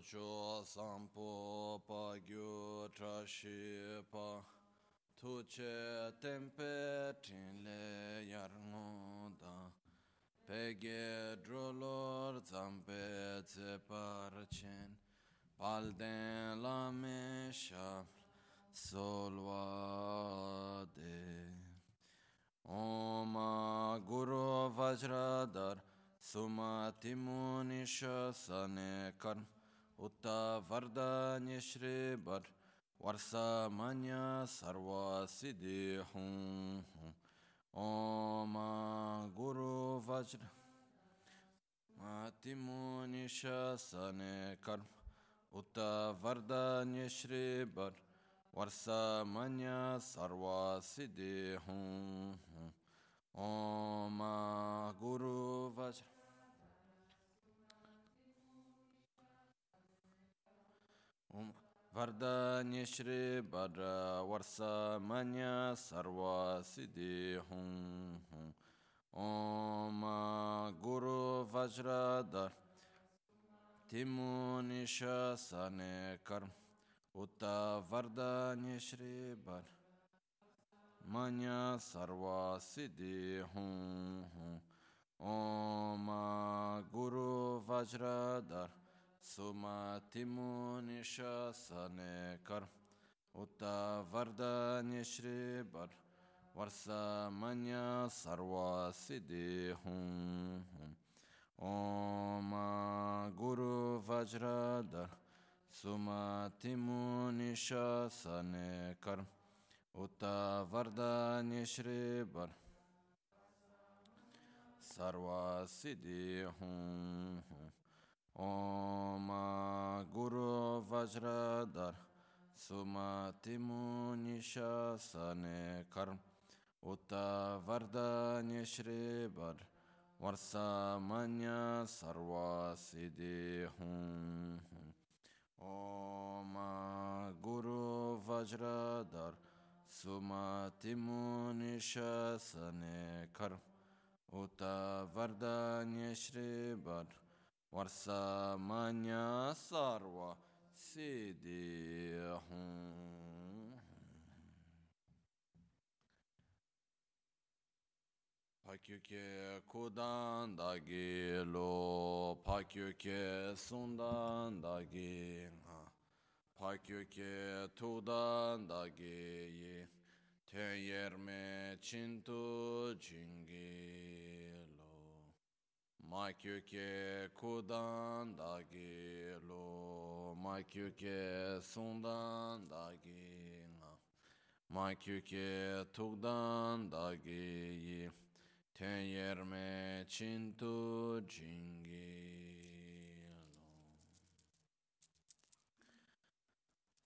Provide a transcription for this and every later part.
cho sampo pa gyu tra shi pa tu che tempe tin le yar ngo da pe ge dro lor zam pe tse par chen pal de la me sha sol wa de Om Guru Vajradar Sumati Munisha Sane Karma Utta Vardanya Shri Bar Varsa Manya Sarva Siddhi Hum Om Guru Vajra Matimunisha Sane Karm Utta Vardanya Shri Bar Varsa Manya Sarva Siddhi Hum Om Guru Vajra Vardanya Shri Bhadra Varsa Manya Sarva Siddhi Hum Om Guru Vajradar Timunisha Sane Karm Utta Vardanya Shri Bhadra Manya Sarva Siddhi Hum Om Guru Vajradar Sumatimu nishasane kar Uta varda nishribar Varsa manya sarva siddhi hum Om Guru Vajradar Sumatimu nishasane kar Uta varda nishribar Sarva siddhi hum वज्रधर सुमतिमुनिशासने कर्म उत वरदान्यश्रीवर वर्षामन्य सर्वासिदे हूँ ॐ गुरु वज्रधर सुमतिमुनिशासने कर्म उत वरदान्यश्रीवर वर्षामन्य सर्वा Hum Pakyuke kudan dagi lo Pakyuke sundan dagi Pakyuke tudan dagi Ten yerme chintu jingi lo Makyuke kudan dagi lo まきけそんだんだぎなまきけとだんだぎ ten yerme çintu cingi.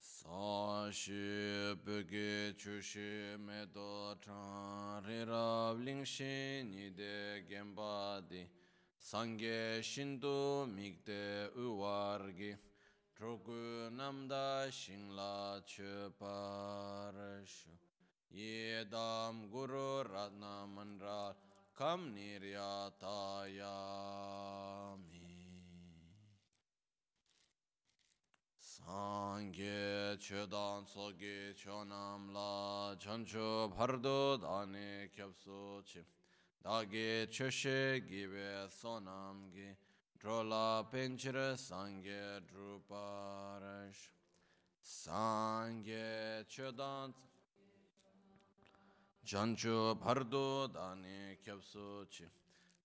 Sa shi pöge chu shi me do chan re rab ling shi ni de gemba di. Sange shindu mikte uvargi Trogu namda shingla chuparashu Yedam guru ratna mandral kam niryatayami Sangye chedan sogi chonam la chancho bhardo dane kyapso chim Dage choshe gibe sonam gi Drola pinchira sangye druparash sangye chodant janchu bhardo dani kyapsuchi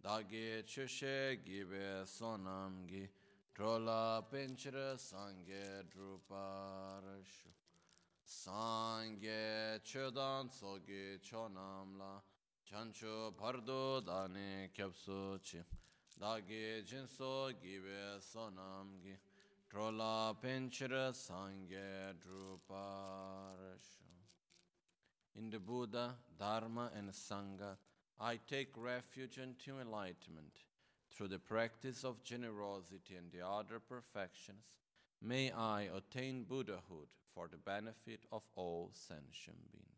dagi chushe gibe sonam gi drola pinchira sangye druparash sangye chodant sogi chonamla janchu bhardo dani kyapsuchi chi Dage jinso gibe sonam gi Drola penchira sangye druparashu in the Buddha, Dharma, and Sangha, I take refuge into enlightenment. Through the practice of generosity and the other perfections, may I attain Buddhahood for the benefit of all sentient beings.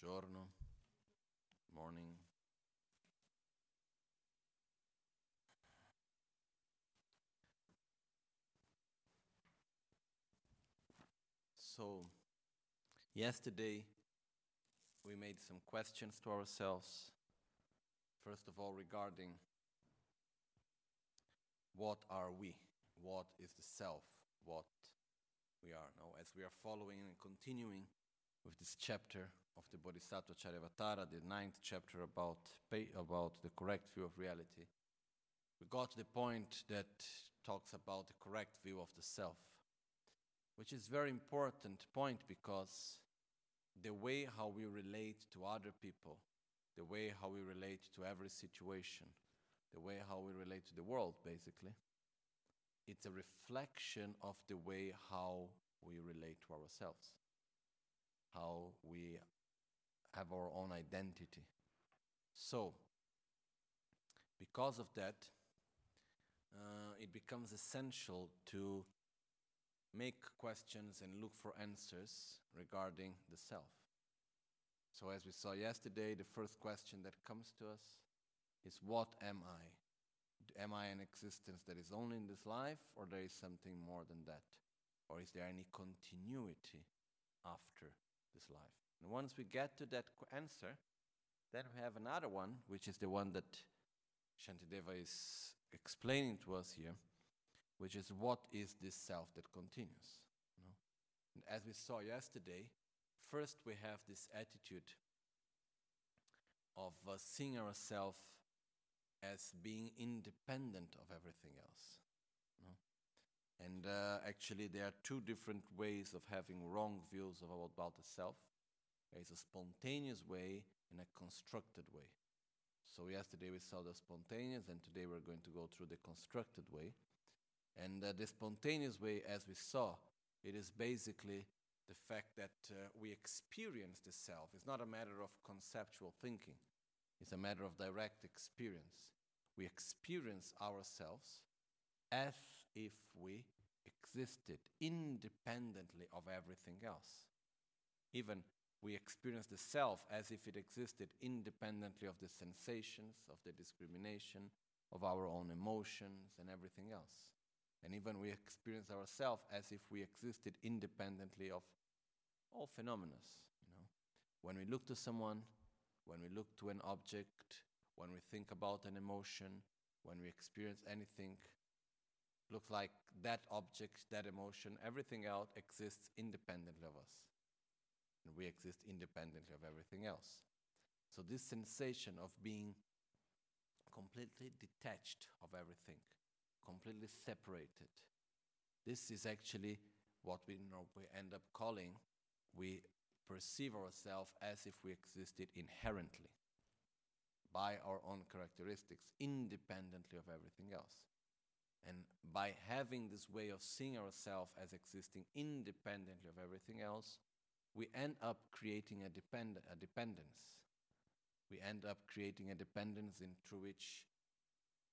buongiorno, morning. So, yesterday we made some questions to ourselves. First of all, regarding what are we? What is the self? What we are. Now, as we are following and continuing with this chapter of the Bodhisattva Charyavatara, the ninth chapter about, about the correct view of reality, we got to the point that talks about the correct view of the self which is very important point because the way how we relate to other people, the way how we relate to every situation, the way how we relate to the world, basically, it's a reflection of the way how we relate to ourselves, how we have our own identity. So, because of that, uh, it becomes essential to make questions and look for answers regarding the self. So, as we saw yesterday, the first question that comes to us is What am I? Am I an existence that is only in this life, or there is something more than that? Or is there any continuity after this life? And once we get to that answer, then we have another one, which is the one that Shantideva is explaining to us here which is what is this self that continues. You know? And as we saw yesterday, first we have this attitude of uh, seeing ourselves as being independent of everything else. And uh, actually, there are two different ways of having wrong views of, about the self. There is a spontaneous way and a constructed way. So yesterday we saw the spontaneous, and today we're going to go through the constructed way. And uh, the spontaneous way, as we saw, it is basically the fact that uh, we experience the self. It's not a matter of conceptual thinking, it's a matter of direct experience. We experience ourselves as if we existed independently of everything else. Even we experience the self as if it existed independently of the sensations, of the discrimination, of our own emotions, and everything else. And even we experience ourselves as if we existed independently of all phenomena. You know, when we look to someone, when we look to an object, when we think about an emotion, when we experience anything, looks like that object, that emotion, everything else exists independently of us. And we exist independently of everything else. So, this sensation of being completely detached of everything, completely separated. This is actually what we, we end up calling we perceive ourselves as if we existed inherently by our own characteristics, independently of everything else. And by having this way of seeing ourselves as existing independently of everything else, we end up creating a, depend- a dependence. We end up creating a dependence in through which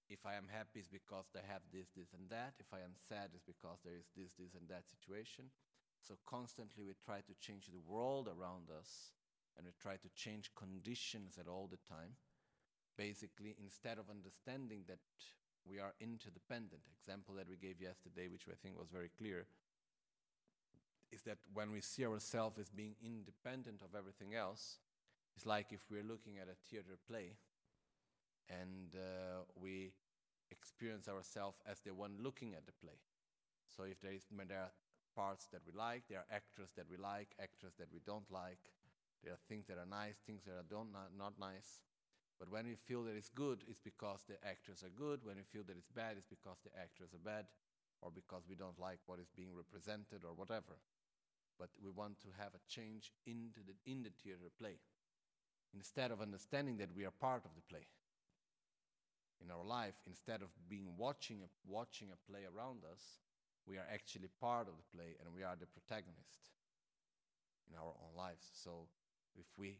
if I am happy, it's because they have this, this, and that. If I am sad, it's because there is this, this, and that situation. So constantly we try to change the world around us and we try to change conditions at all the time. Basically, instead of understanding that we are interdependent, example that we gave yesterday, which I think was very clear, is that when we see ourselves as being independent of everything else, it's like if we're looking at a theater play and uh, we experience ourselves as the one looking at the play. So if there, is, there are parts that we like, there are actors that we like, actors that we don't like, there are things that are nice, things that are don't, not, not nice. But when we feel that it's good, it's because the actors are good. When we feel that it's bad, it's because the actors are bad, or because we don't like what is being represented, or whatever. But we want to have a change into the, in the theater play, instead of understanding that we are part of the play in our life, instead of being watching a, watching a play around us, we are actually part of the play and we are the protagonist in our own lives. So if we,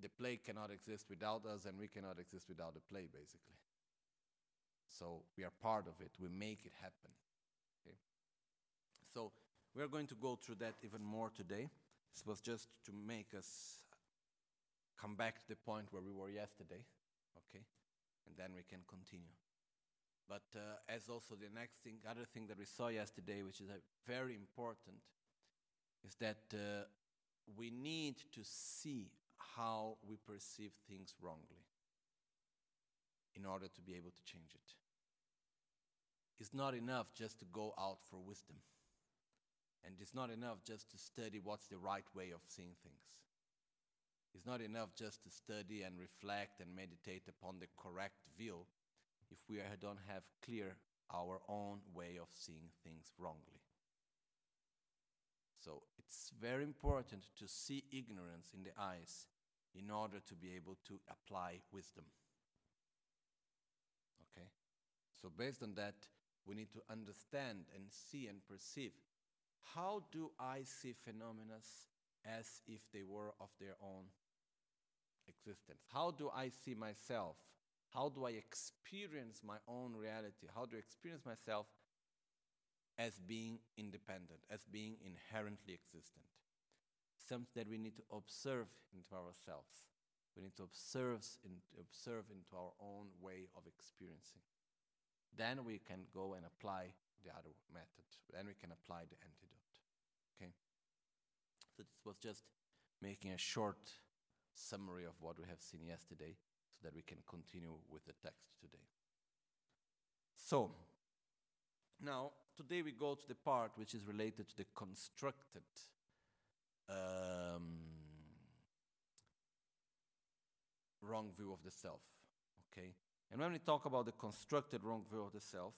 the play cannot exist without us and we cannot exist without the play, basically. So we are part of it. We make it happen. Okay? So we are going to go through that even more today. This was just to make us come back to the point where we were yesterday. Okay? and then we can continue. But uh, as also the next thing, other thing that we saw yesterday, which is very important, is that uh, we need to see how we perceive things wrongly in order to be able to change it. It's not enough just to go out for wisdom. And it's not enough just to study what's the right way of seeing things. It's not enough just to study and reflect and meditate upon the correct view if we don't have clear our own way of seeing things wrongly. So it's very important to see ignorance in the eyes in order to be able to apply wisdom. Okay? So, based on that, we need to understand and see and perceive how do I see phenomena as if they were of their own existence? How do I see myself? How do I experience my own reality? How do I experience myself as being independent, as being inherently existent? Something that we need to observe into ourselves. We need to observe, in, observe into our own way of experiencing. Then we can go and apply the other method. Then we can apply the antidote. This was just making a short summary of what we have seen yesterday so that we can continue with the text today. So, now, today we go to the part which is related to the constructed um, wrong view of the self. Okay? And when we talk about the constructed wrong view of the self,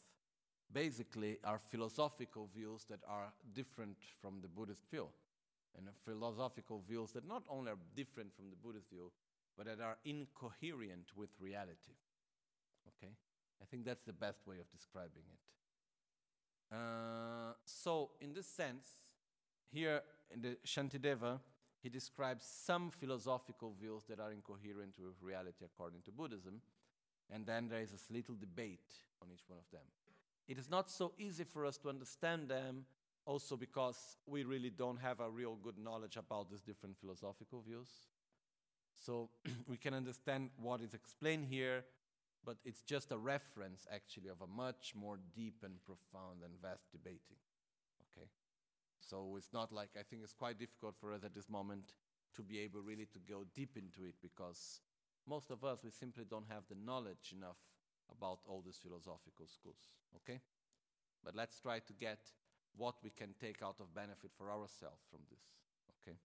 basically are philosophical views that are different from the Buddhist view. And philosophical views that not only are different from the Buddhist view, but that are incoherent with reality. Okay? I think that's the best way of describing it. Uh, so, in this sense, here in the Shantideva, he describes some philosophical views that are incoherent with reality according to Buddhism, and then there is a little debate on each one of them. It is not so easy for us to understand them, also because we really don't have a real good knowledge about these different philosophical views. So we can understand what is explained here, but it's just a reference actually of a much more deep and profound and vast debating. Okay? So it's not like I think it's quite difficult for us at this moment to be able really to go deep into it because most of us we simply don't have the knowledge enough about all these philosophical schools. Okay? But let's try to get what we can take out of benefit for ourselves from this. Okay?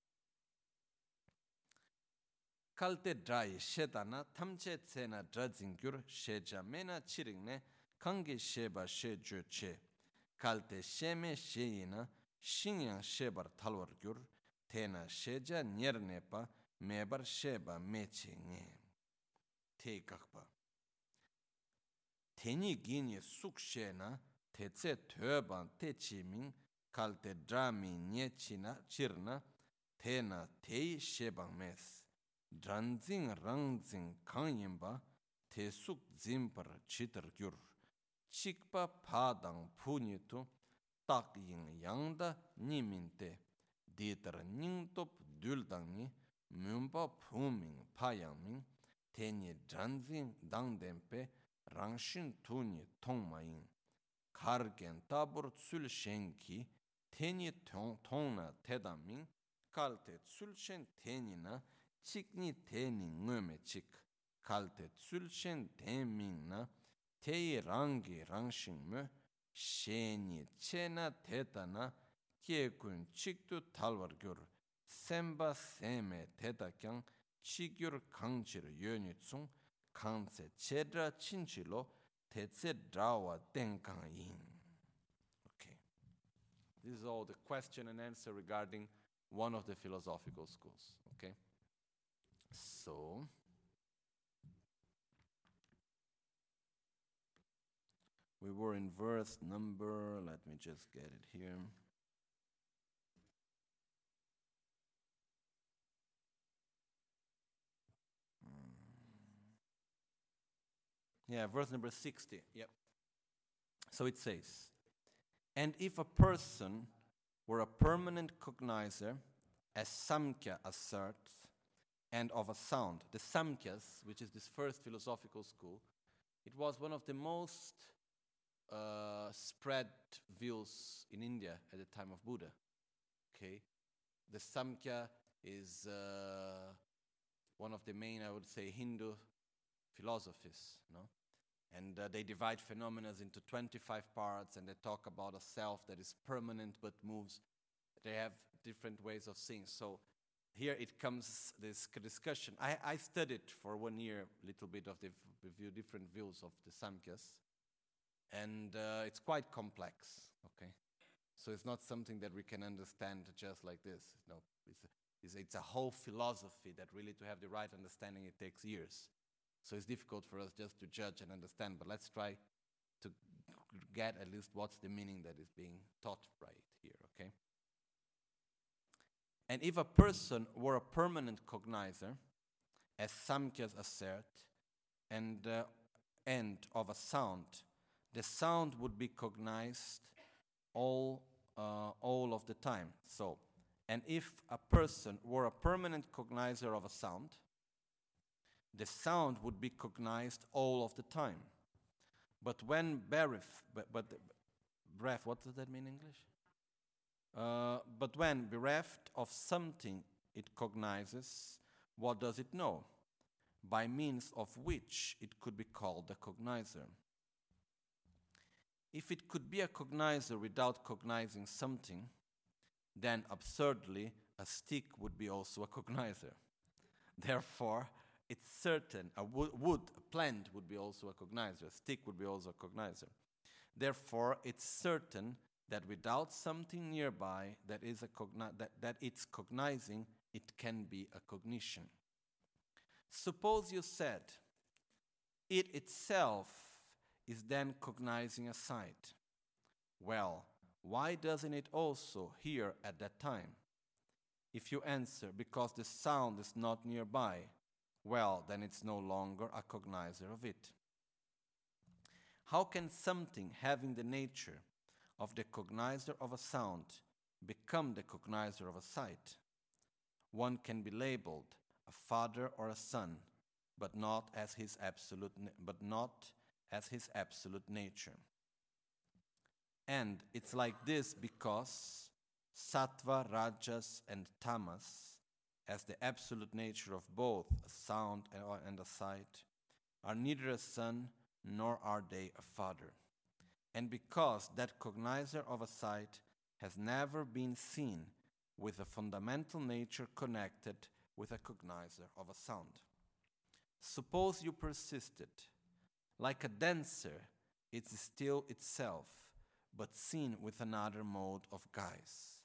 kalte drai sheta na tamche tsena dradzin gyur sheja mena chiring ne kange sheba she jo che kalte sheme sheyina shinya shebar talwar gyur tena sheja nyerne pa mebar sheba meche nge te kakpa teni gini suk she na tetse töban te chi ming kal te drami nye chi na chir na te na shebang mes. Dranzing rangzing kang yinba te suk zimpar chitar gyur. Chikpa padang puni tu tak yin yangda nimin te. Ditar ning top duldang ni mumba puming payang ming teni dranzing dangden pe rangshin tuni tongma yin. kargen tabur tsul shenki teni tongna tedamin kalte tsul shen teni na chikni teni ngöme chik. Kalte tsul shen temin na teyi rangi rangshin mö sheni chena teta na kyekun chiktu talwar gyur semba seme teta kyang chigyur kangchir yoni tsung kangse chedra chinchilo tetse drawa tenkang yin. Okay. This is all the question and answer regarding one of the philosophical schools. Okay. So, we were in verse number, let me just get it here. Yeah, verse number 60. Yep. So it says, And if a person were a permanent cognizer, as Samkhya asserts, and of a sound. The Samkhyas, which is this first philosophical school, it was one of the most uh, spread views in India at the time of Buddha. Okay, the Samkhya is uh, one of the main, I would say, Hindu philosophies, no? And uh, they divide phenomena into 25 parts and they talk about a self that is permanent but moves. They have different ways of seeing. So here it comes this discussion. I, I studied for one year a little bit of the view, different views of the Samkhyas, and uh, it's quite complex. Okay, so it's not something that we can understand just like this. No, it's a, it's, it's a whole philosophy that really to have the right understanding it takes years. So it's difficult for us just to judge and understand. But let's try to get at least what's the meaning that is being taught right here. Okay. And if a person were a permanent cognizer, as Samkhyas assert, and the end of a sound, the sound would be cognized all, uh, all of the time. So, and if a person were a permanent cognizer of a sound, the sound would be cognized all of the time. But when bereft, but, but breath, what does that mean in English? Uh, but when bereft of something it cognizes, what does it know? By means of which it could be called a cognizer. If it could be a cognizer without cognizing something, then absurdly a stick would be also a cognizer. Therefore, it's certain a wood, a plant would be also a cognizer, a stick would be also a cognizer. Therefore, it's certain that without something nearby that is a cogni- that, that it's cognizing, it can be a cognition. Suppose you said, it itself is then cognizing a sight. Well, why doesn't it also hear at that time? If you answer, because the sound is not nearby, well, then it's no longer a cognizer of it. How can something having the nature of the cognizer of a sound become the cognizer of a sight? One can be labeled a father or a son, but not as his absolute, but not as his absolute nature. And it's like this because sattva, rajas, and tamas as the absolute nature of both a sound and a sight, are neither a son nor are they a father. And because that cognizer of a sight has never been seen with a fundamental nature connected with a cognizer of a sound. Suppose you persisted. Like a dancer, it's still itself, but seen with another mode of guise.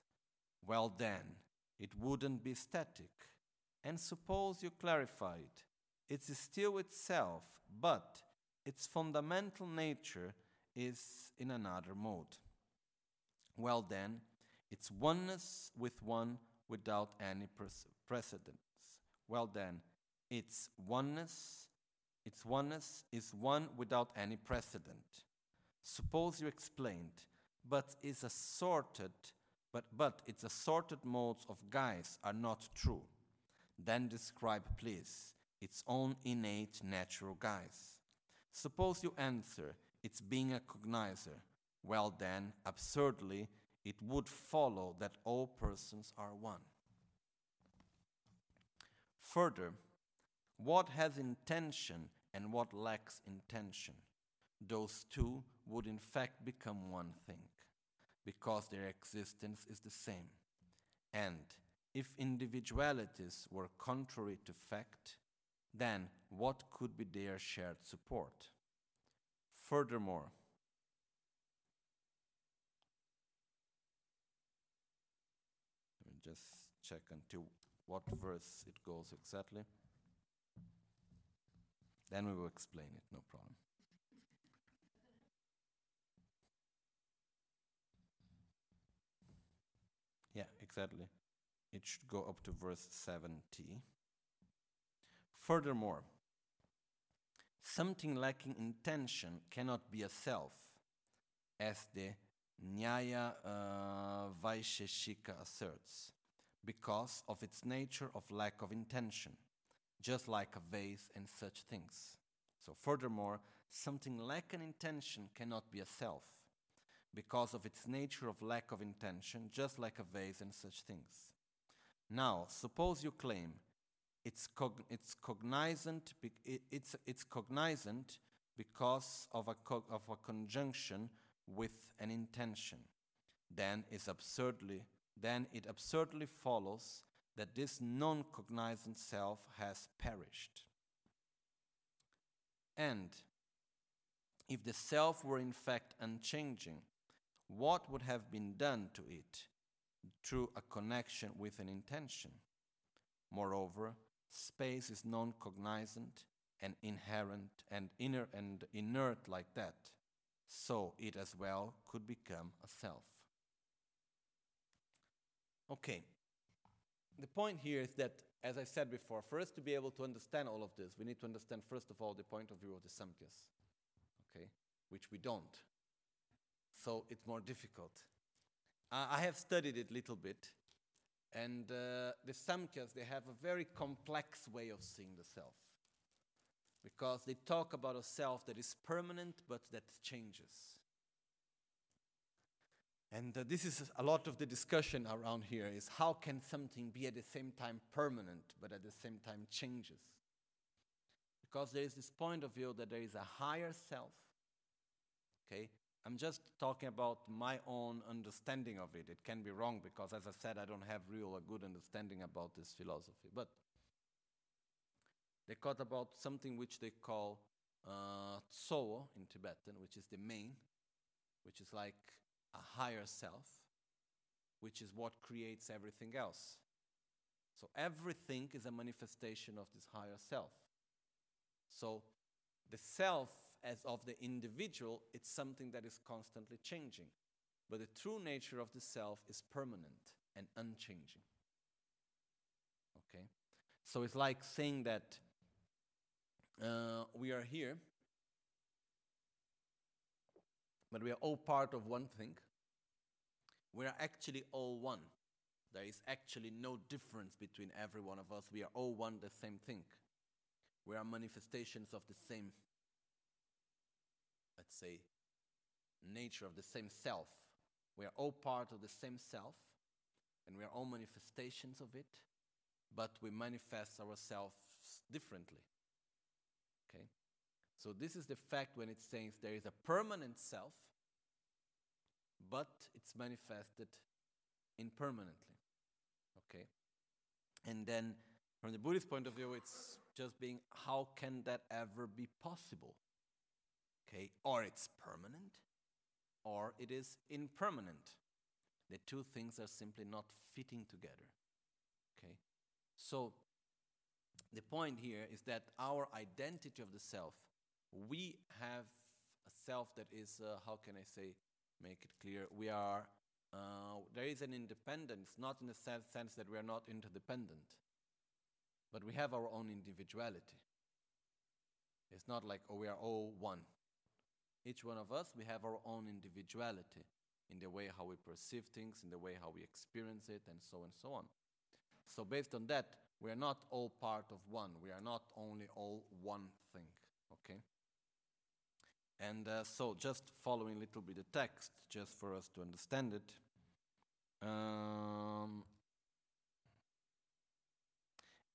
Well, then, it wouldn't be static. And suppose you clarify it, it's still itself, but its fundamental nature is in another mode. Well, then, it's oneness with one without any precedence. Well, then, its oneness, its oneness is one without any precedent. Suppose you explained, but is assorted but, but its assorted modes of guise are not true. Then describe, please, its own innate natural guise. Suppose you answer, its being a cognizer. Well, then, absurdly, it would follow that all persons are one. Further, what has intention and what lacks intention? Those two would in fact become one thing because their existence is the same. And if individualities were contrary to fact, then what could be their shared support? Furthermore, let me just check until what verse it goes exactly. Then we will explain it, no problem. Yeah, exactly. It should go up to verse 70. Furthermore, something lacking intention cannot be a self, as the Nyaya uh, Vaisheshika asserts, because of its nature of lack of intention, just like a vase and such things. So, furthermore, something lacking intention cannot be a self, because of its nature of lack of intention, just like a vase and such things. Now, suppose you claim it's, cog- it's cognizant, be- it's, it's cognizant because of a, co- of a conjunction with an intention. Then, absurdly, then it absurdly follows that this non cognizant self has perished. And if the self were in fact unchanging, what would have been done to it through a connection with an intention? Moreover, space is non cognizant and inherent and inner and inert like that, so it as well could become a self. Okay. The point here is that, as I said before, for us to be able to understand all of this, we need to understand, first of all, the point of view of the Samkhyas, okay, which we don't. So it's more difficult. Uh, I have studied it a little bit, and uh, the Samkhyas, they have a very complex way of seeing the self. Because they talk about a self that is permanent but that changes. And uh, this is a lot of the discussion around here is how can something be at the same time permanent but at the same time changes? Because there is this point of view that there is a higher self. Okay? I'm just talking about my own understanding of it. It can be wrong because, as I said, I don't have real a good understanding about this philosophy. But they talk about something which they call uh, in Tibetan, which is the main, which is like a higher self, which is what creates everything else. So everything is a manifestation of this higher self. So the self as of the individual, it's something that is constantly changing. But the true nature of the self is permanent and unchanging. Okay? So it's like saying that uh, we are here, but we are all part of one thing. We are actually all one. There is actually no difference between every one of us. We are all one, the same thing. We are manifestations of the same, let's say, nature of the same self. We are all part of the same self, and we are all manifestations of it, but we manifest ourselves differently. Okay? So, this is the fact when it says there is a permanent self, but it's manifested impermanently. Okay? And then, from the Buddhist point of view, it's just being how can that ever be possible? Or it's permanent, or it is impermanent. The two things are simply not fitting together. Okay? So, the point here is that our identity of the self, we have a self that is, uh, how can I say, make it clear, we are, uh, there is an independence, not in the sense, sense that we are not interdependent, but we have our own individuality. It's not like, oh, we are all one. Each one of us, we have our own individuality in the way how we perceive things, in the way how we experience it, and so and so on. So, based on that, we are not all part of one. We are not only all one thing. Okay? And uh, so, just following a little bit the text, just for us to understand it. Um,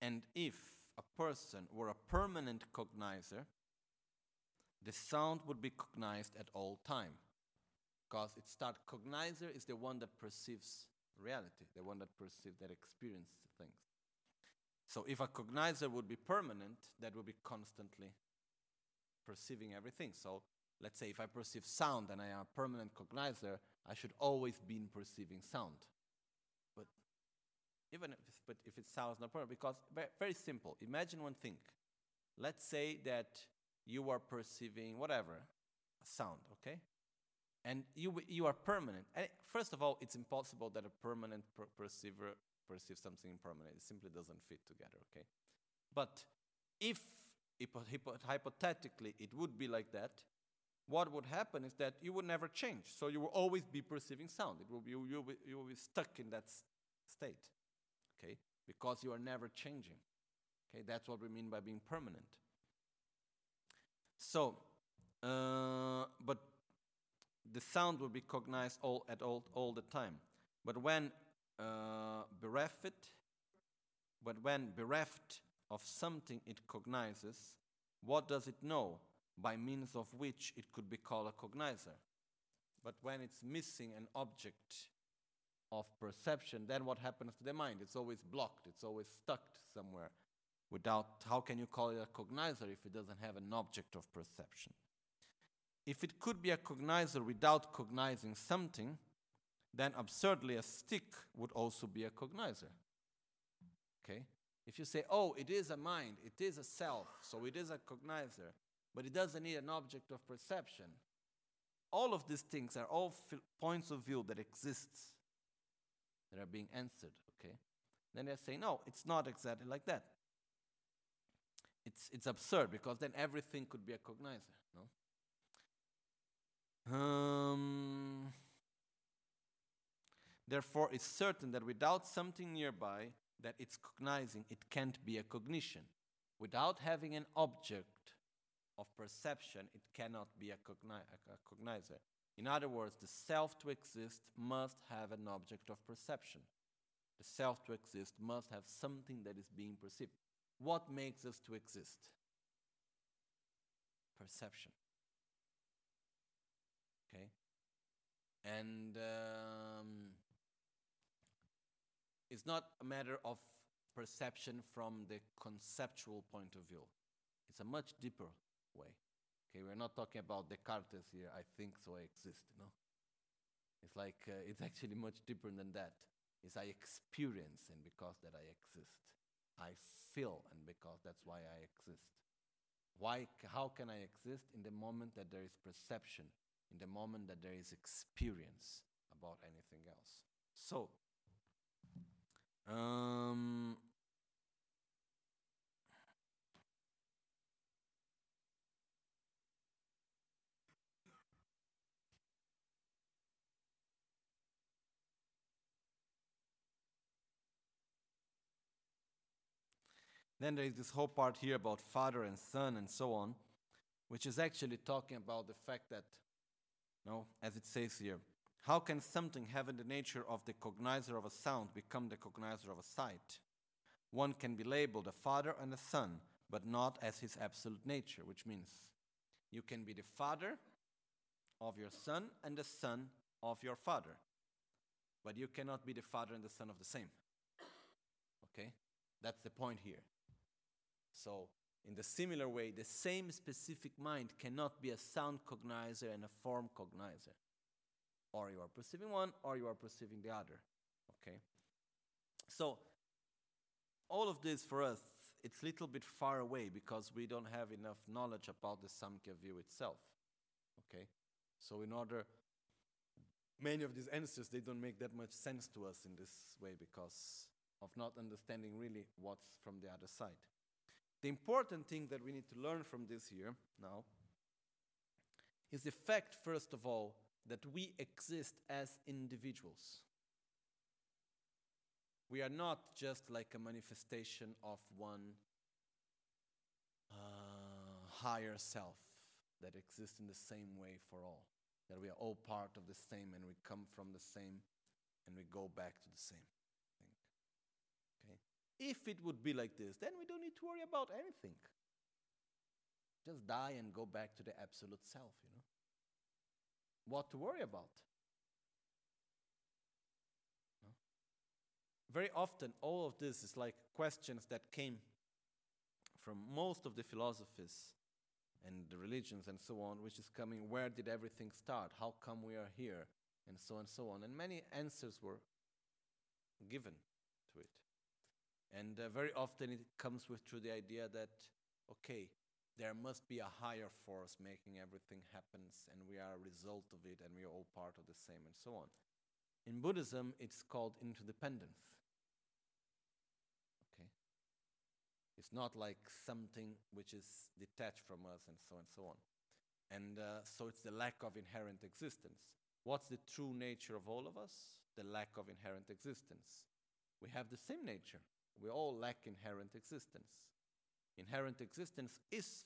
and if a person were a permanent cognizer, the sound would be cognized at all time. Because it's starts, cognizer is the one that perceives reality, the one that perceives, that experiences things. So if a cognizer would be permanent, that would be constantly perceiving everything. So let's say if I perceive sound and I am a permanent cognizer, I should always be perceiving sound. But even if, but if it sounds not permanent, because very, very simple. Imagine one thing. Let's say that you are perceiving whatever, sound, okay? And you, you are permanent. And first of all, it's impossible that a permanent per- perceiver perceives something impermanent. It simply doesn't fit together, okay? But if hypo- hypo- hypothetically it would be like that, what would happen is that you would never change. So you will always be perceiving sound. It will be, you, will be, you will be stuck in that state, okay? Because you are never changing. Okay, that's what we mean by being permanent. So, uh, but the sound will be cognized all at all all the time. But when uh, bereft, but when bereft of something it cognizes, what does it know by means of which it could be called a cognizer? But when it's missing an object of perception, then what happens to the mind? It's always blocked, it's always stuck somewhere. Without, how can you call it a cognizer if it doesn't have an object of perception? If it could be a cognizer without cognizing something, then absurdly a stick would also be a cognizer. Okay? If you say, oh, it is a mind, it is a self, so it is a cognizer, but it doesn't need an object of perception, all of these things are all points of view that exists that are being answered, okay? Then they say, no, it's not exactly like that. It's, absurd because then everything could be a cognizer, no? Um, therefore, it's certain that without something nearby that it's cognizing, it can't be a cognition. Without having an object of perception, it cannot be a, cogni- a, cognizer. In other words, the self to exist must have an object of perception. The self to exist must have something that is being perceived. What makes us to exist? Perception. Okay? And um, it's not a matter of perception from the conceptual point of view. It's a much deeper way. Okay, we're not talking about Descartes here. I think so. I exist. Know, it's like uh, it's actually much deeper than that. It's I experience, and because that I exist, I feel, and because that's why I exist. Why? How can I exist in the moment that there is perception, in the moment that there is experience about anything else? So. Um, Then there is this whole part here about father and son and so on, which is actually talking about the fact that, you know, as it says here, how can something having the nature of the cognizer of a sound become the cognizer of a sight? One can be labeled a father and a son, but not as his absolute nature, which means you can be the father of your son and the son of your father, but you cannot be the father and the son of the same. Okay? That's the point here. So, in the similar way, the same specific mind cannot be a sound cognizer and a form cognizer. Or you are perceiving one, or you are perceiving the other. Okay? So, all of this for us, it's a little bit far away because we don't have enough knowledge about the Samkhya view itself. Okay? So, in order, many of these answers, they don't make that much sense to us in this way because of not understanding really what's from the other side. The important thing that we need to learn from this here now is the fact, first of all, that we exist as individuals. We are not just like a manifestation of one uh, higher self that exists in the same way for all. That we are all part of the same and we come from the same and we go back to the same. If it would be like this, then we don't need to worry about anything. Just die and go back to the absolute self, you know. What to worry about? No? Very often, all of this is like questions that came from most of the philosophies and the religions and so on, which is coming where did everything start? How come we are here? And so on and so on. And many answers were given. And uh, very often it comes with through the idea that, okay, there must be a higher force making everything happens, and we are a result of it, and we are all part of the same, and so on. In Buddhism, it's called interdependence. Okay, it's not like something which is detached from us, and so on and so on. And uh, so it's the lack of inherent existence. What's the true nature of all of us? The lack of inherent existence. We have the same nature. We all lack inherent existence. Inherent existence is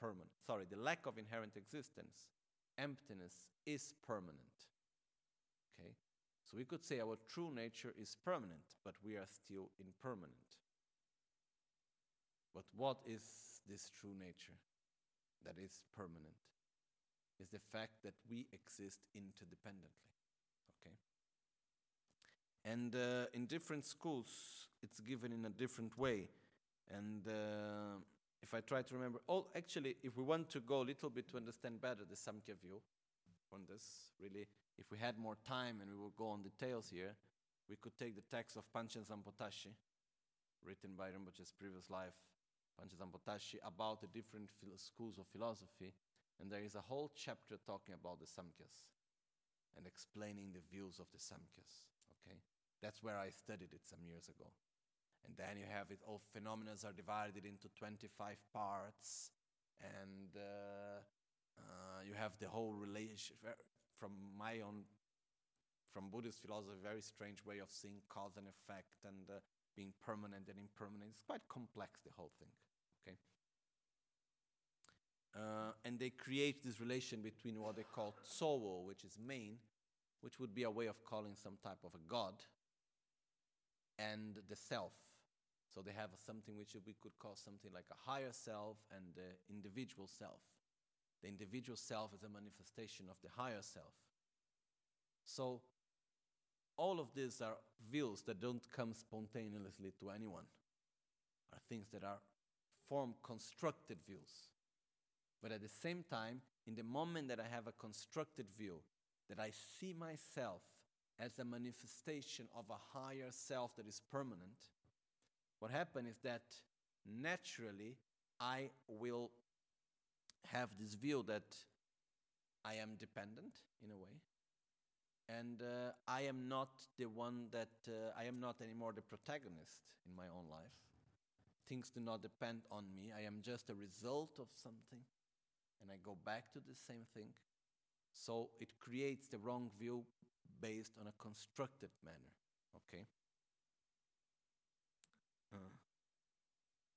permanent. Sorry, the lack of inherent existence, emptiness, is permanent. Okay? So we could say our true nature is permanent, but we are still impermanent. But what is this true nature that is permanent? Is the fact that we exist interdependently. And uh, in different schools, it's given in a different way. And uh, if I try to remember, oh, actually, if we want to go a little bit to understand better the Samkhya view on this, really, if we had more time and we would go on details here, we could take the text of Panchen Sampotashi, written by Rinpoche's previous life, Panchen Sampotashi, about the different schools of philosophy. And there is a whole chapter talking about the Samkhyas and explaining the views of the Samkhyas. That's where I studied it some years ago. And then you have it, all phenomena are divided into 25 parts, and uh, uh, you have the whole relation from my own, from Buddhist philosophy, very strange way of seeing cause and effect and uh, being permanent and impermanent. It's quite complex, the whole thing. Okay. Uh, and they create this relation between what they call Tsowo, which is main, which would be a way of calling some type of a god, and the self. So they have something which we could call something like a higher self and the individual self. The individual self is a manifestation of the higher self. So all of these are views that don't come spontaneously to anyone, are things that are form constructed views. But at the same time, in the moment that I have a constructed view, that I see myself as a manifestation of a higher self that is permanent, what happens is that naturally I will have this view that I am dependent in a way, and uh, I am not the one that uh, I am not anymore the protagonist in my own life. Things do not depend on me. I am just a result of something, and I go back to the same thing. So it creates the wrong view based on a constructed manner. Okay. Uh,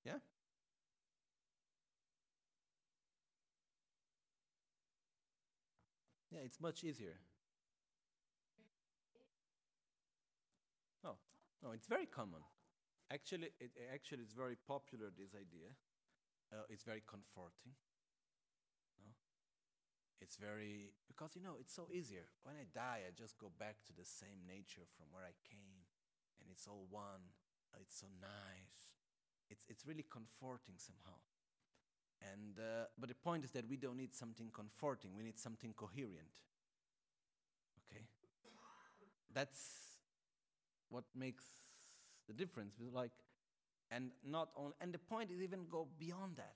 yeah. Yeah, it's much easier. No, no, it's very common. Actually, it actually is very popular. This idea, uh, it's very comforting. It's very because you know it's so easier. When I die, I just go back to the same nature from where I came, and it's all one. It's so nice. It's it's really comforting somehow. And uh, but the point is that we don't need something comforting. We need something coherent. Okay, that's what makes the difference. Like, and not only, and the point is even go beyond that.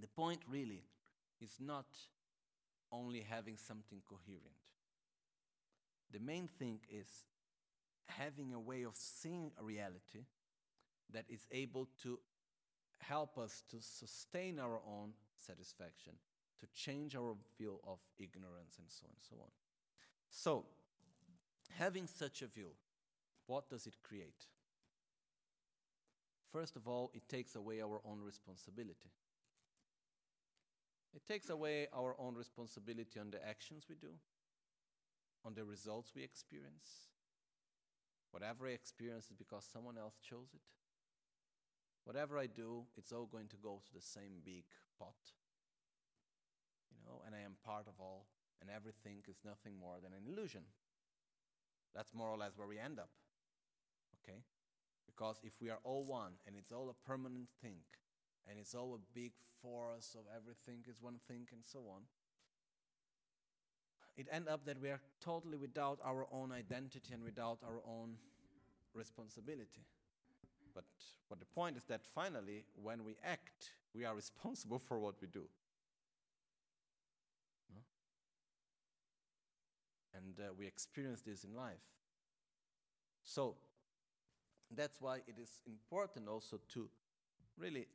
The point really is not only having something coherent. The main thing is having a way of seeing a reality that is able to help us to sustain our own satisfaction, to change our view of ignorance, and so on and so on. So, having such a view, what does it create? First of all, it takes away our own responsibility. It takes away our own responsibility on the actions we do, on the results we experience. Whatever I experience is because someone else chose it. Whatever I do, it's all going to go to the same big pot. You know, and I am part of all, and everything is nothing more than an illusion. That's more or less where we end up. Okay? Because if we are all one and it's all a permanent thing, and it's all a big force of everything is one thing and so on, it end up that we are totally without our own identity and without our own responsibility. But, but the point is that finally, when we act, we are responsible for what we do. No? And uh, we experience this in life. So, that's why it is important also to really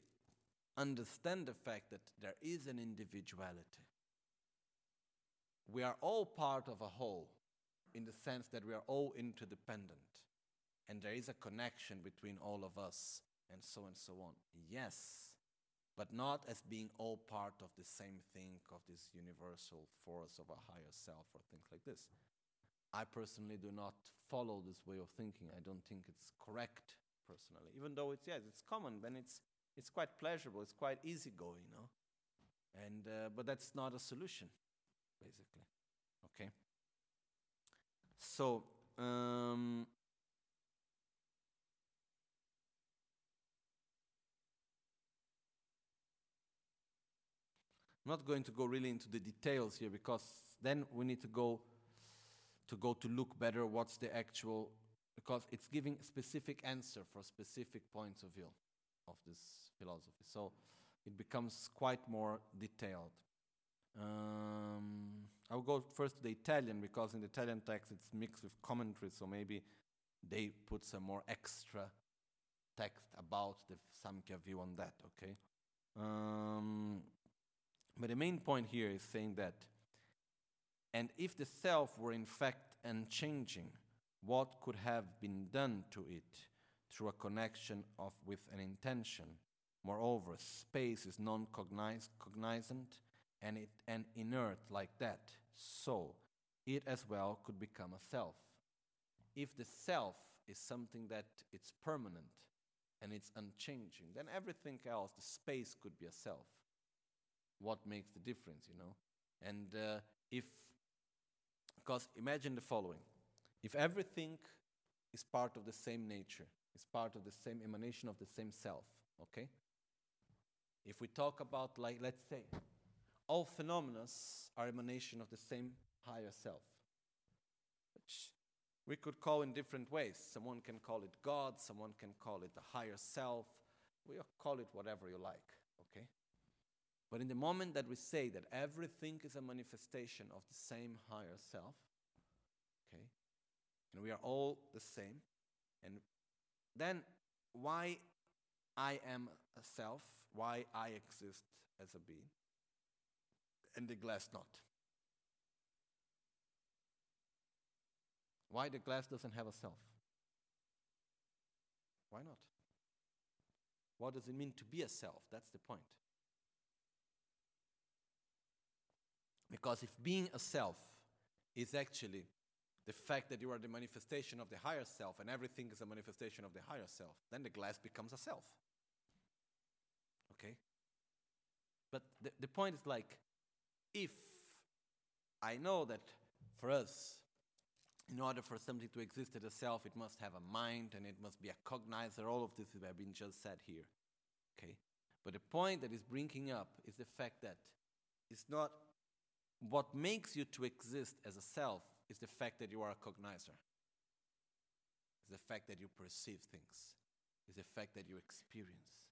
understand the fact that there is an individuality. We are all part of a whole in the sense that we are all interdependent and there is a connection between all of us and so and so on. Yes, but not as being all part of the same thing, of this universal force of a higher self or things like this. I personally do not follow this way of thinking. I don't think it's correct personally, even though it's yes, it's common. Then it's it's quite pleasurable. It's quite easygoing, you know. And uh, but that's not a solution, basically. Okay. So. Um, I'm not going to go really into the details here because then we need to go to go to look better what's the actual because it's giving specific answer for specific points of view of this philosophy. So it becomes quite more detailed. Um, I'll go first to the Italian because in the Italian text it's mixed with commentary, so maybe they put some more extra text about the Samkhya view on that. Okay. Um, but the main point here is saying that, and if the self were in fact unchanging, what could have been done to it through a connection of with an intention? Moreover, space is non-cognizant and it and inert like that. So it as well could become a self. If the self is something that it's permanent and it's unchanging, then everything else, the space could be a self what makes the difference, you know? And uh, if, because imagine the following if everything is part of the same nature, is part of the same emanation of the same self, okay? If we talk about, like, let's say, all phenomena are emanation of the same higher self, which we could call in different ways. Someone can call it God, someone can call it the higher self. We call it whatever you like, okay? But in the moment that we say that everything is a manifestation of the same higher self, okay, and we are all the same, and then why I am a self, why I exist as a being, and the glass not? Why the glass doesn't have a self? Why not? What does it mean to be a self? That's the point. Because if being a self is actually the fact that you are the manifestation of the higher self and everything is a manifestation of the higher self, then the glass becomes a self. Okay? But the, the point is like, if I know that for us, in order for something to exist as a self, it must have a mind and it must be a cognizer. All of this has been just said here. Okay? But the point that is bringing up is the fact that it's not what makes you to exist as a self is the fact that you are a cognizer. It's the fact that you perceive things. It's the fact that you experience.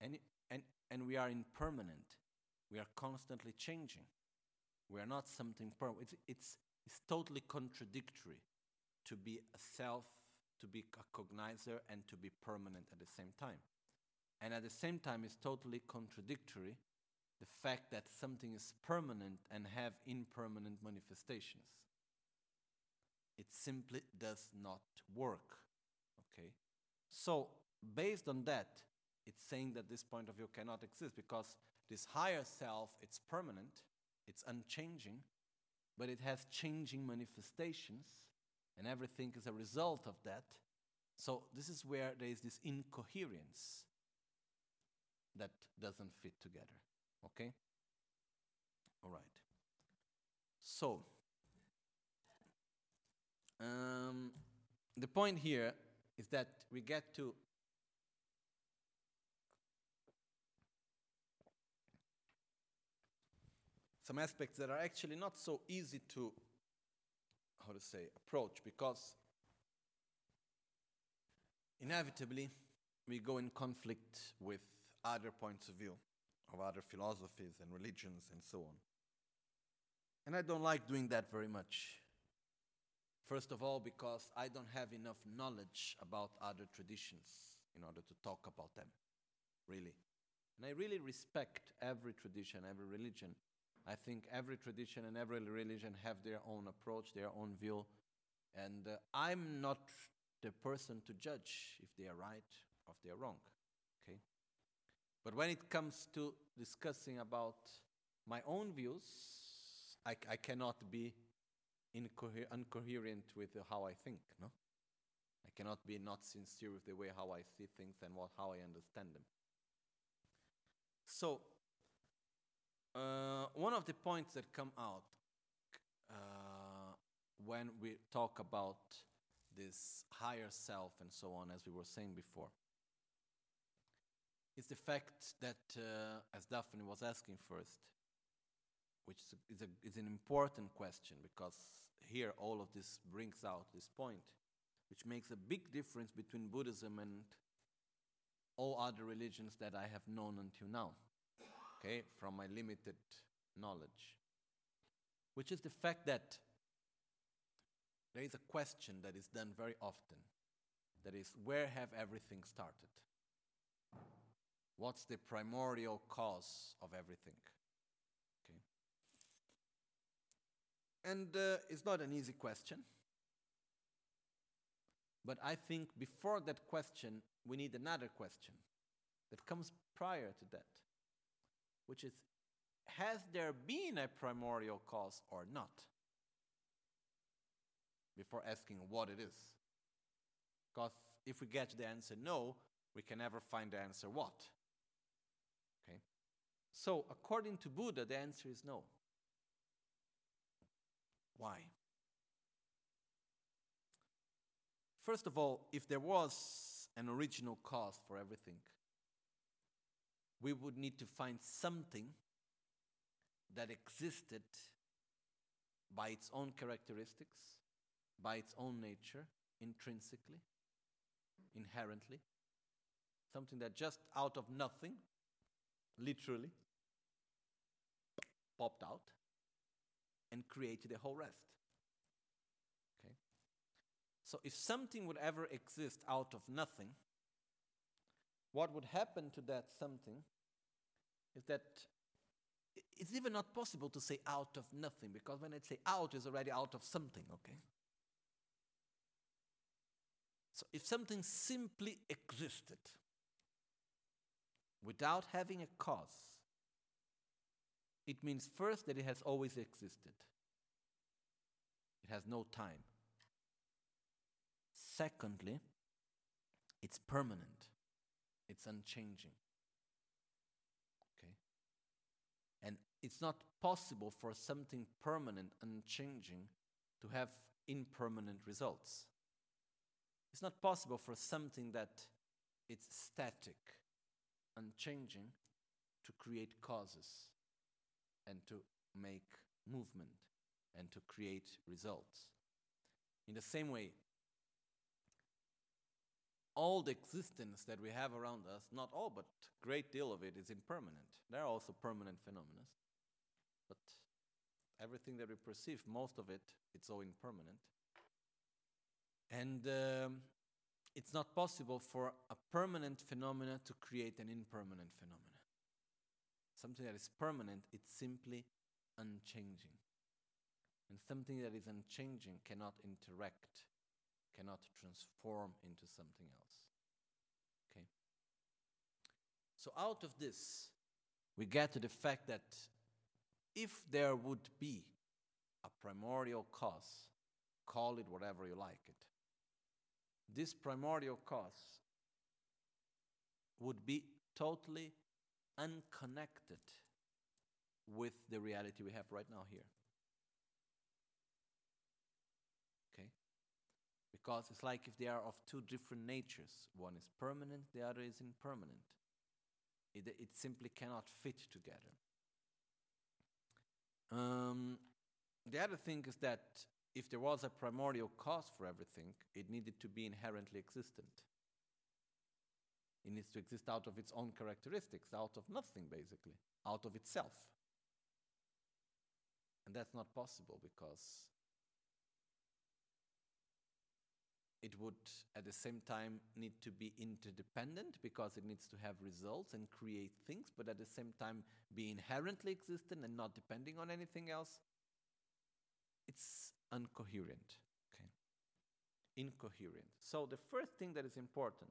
And, and, and we are impermanent. We are constantly changing. We are not something permanent. It's, it's, it's totally contradictory to be a self, to be a cognizer, and to be permanent at the same time. And at the same time, it's totally contradictory the fact that something is permanent and have impermanent manifestations. It simply does not work. Okay? So, based on that, it's saying that this point of view cannot exist because this higher self, it's permanent, it's unchanging, but it has changing manifestations, and everything is a result of that. So, this is where there is this incoherence that doesn't fit together. Okay? All right. So, um, the point here is that we get to some aspects that are actually not so easy to how to say approach because inevitably we go in conflict with other points of view of other philosophies and religions and so on. And I don't like doing that very much. First of all, because I don't have enough knowledge about other traditions in order to talk about them, really. And I really respect every tradition, every religion. I think every tradition and every religion have their own approach, their own view. And uh, I'm not the person to judge if they are right or if they are wrong. Okay? But when it comes to discussing about my own views, I, I cannot be incoher- incoherent with how I think, no? I cannot be not sincere with the way how I see things and what, how I understand them. So, uh, one of the points that come out uh, when we talk about this higher self and so on, as we were saying before, is the fact that, uh, as Daphne was asking first, which is, a, is, an important question because here all of this brings out this point, which makes a big difference between Buddhism and all other religions that I have known until now, okay, from my limited knowledge, which is the fact that there is a question that is done very often that is, where have everything started? What's the primordial cause of everything? Okay. And uh, it's not an easy question. But I think before that question, we need another question that comes prior to that, which is Has there been a primordial cause or not? Before asking what it is. Because if we get the answer no, we can never find the answer what. Okay? So, according to Buddha, the answer is no. Why? First of all, if there was an original cause for everything, we would need to find something that existed by its own characteristics, by its own nature, intrinsically, inherently, something that just out of nothing, literally, popped out and created the whole rest. Okay? So if something would ever exist out of nothing, what would happen to that something is that it's even not possible to say out of nothing because when I say out it's already out of something, okay? So if something simply existed without having a cause, it means first that it has always existed. It has no time. Secondly, it's permanent. It's unchanging. Okay? And it's not possible for something permanent, unchanging, to have impermanent results. It's not possible for something that it's static, unchanging, to create causes and to make movement and to create results. In the same way, all the existence that we have around us, not all, but great deal of it is impermanent. There are also permanent phenomena. But everything that we perceive, most of it, it's all impermanent. And um, it's not possible for a permanent phenomena to create an impermanent phenomena. Something that is permanent, it's simply unchanging. And something that is unchanging cannot interact, cannot transform into something else. Okay? So, out of this, we get to the fact that if there would be a primordial cause, call it whatever you like it, this primordial cause would be totally unconnected with the reality we have right now here. Okay? Because it's like if they are of two different natures one is permanent, the other is impermanent. It, it simply cannot fit together. Um, the other thing is that if there was a primordial cause for everything, it needed to be inherently existent. It needs to exist out of its own characteristics, out of nothing, basically, out of itself. And that's not possible because it would at the same time need to be interdependent because it needs to have results and create things, but at the same time be inherently existent and not depending on anything else. It's uncoherent. Okay. Incoherent. So the first thing that is important.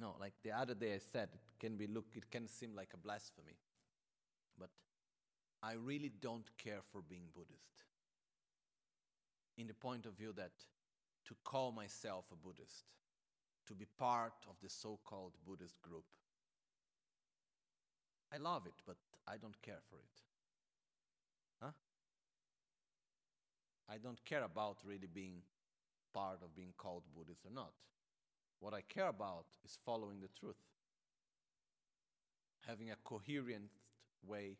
No, like the other day I said, it can be look it can seem like a blasphemy. But I really don't care for being Buddhist. In the point of view that to call myself a Buddhist, to be part of the so called Buddhist group, I love it, but I don't care for it. Huh? I don't care about really being part of being called Buddhist or not. What I care about is following the truth, having a coherent way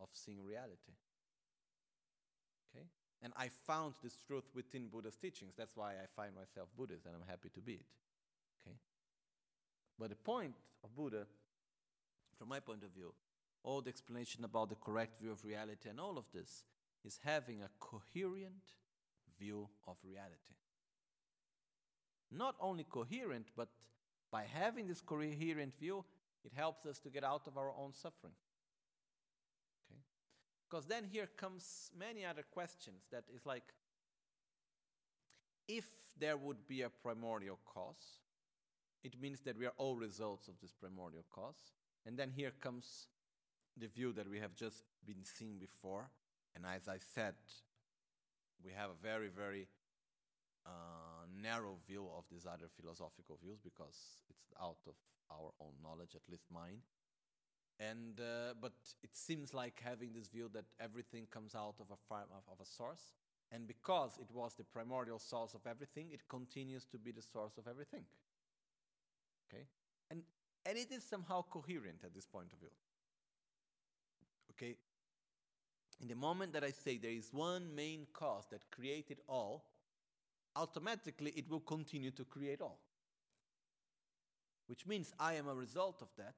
of seeing reality. And I found this truth within Buddha's teachings. That's why I find myself Buddhist and I'm happy to be it. Okay? But the point of Buddha, from my point of view, all the explanation about the correct view of reality and all of this is having a coherent view of reality. Not only coherent, but by having this coherent view, it helps us to get out of our own suffering. Because then here comes many other questions that is like if there would be a primordial cause, it means that we are all results of this primordial cause. And then here comes the view that we have just been seeing before. And as I said, we have a very, very uh, narrow view of these other philosophical views because it's out of our own knowledge, at least mine. And uh, but it seems like having this view that everything comes out of a far, of, of a source, and because it was the primordial source of everything, it continues to be the source of everything. Okay, and and it is somehow coherent at this point of view. Okay, in the moment that I say there is one main cause that created all, automatically it will continue to create all. Which means I am a result of that,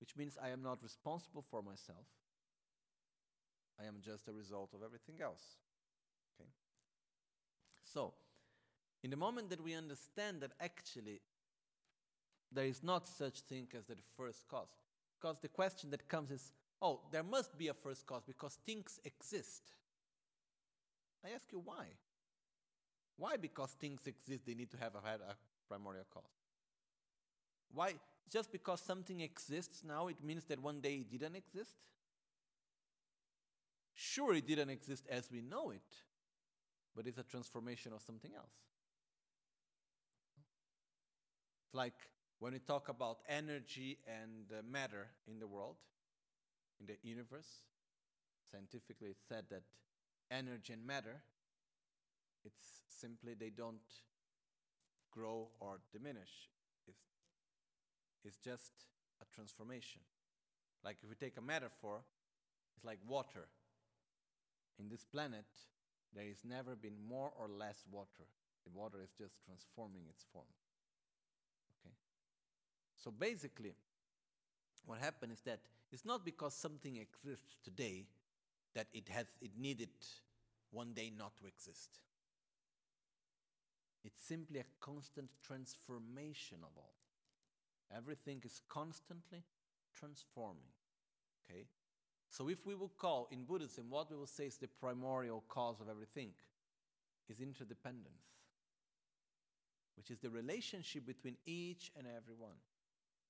which means I am not responsible for myself. I am just a result of everything else. Okay? So, in the moment that we understand that actually there is not such thing as the first cause, because the question that comes is, oh, there must be a first cause because things exist. I ask you why? Why, because things exist, they need to have a, a primordial cause? Why, just because something exists now, it means that one day it didn't exist? Sure, it didn't exist as we know it, but it's a transformation of something else. It's like when we talk about energy and uh, matter in the world, in the universe, scientifically it's said that energy and matter, it's simply they don't grow or diminish. It's, it's just a transformation. Like if we take a metaphor, it's like water. In this planet, there has never been more or less water. The water is just transforming its form. Okay? So basically, what happened is that it's not because something exists today that it has it needed one day not to exist. It's simply a constant transformation of all. Everything is constantly transforming. Okay? So if we will call in Buddhism what we will say is the primordial cause of everything is interdependence, which is the relationship between each and every one.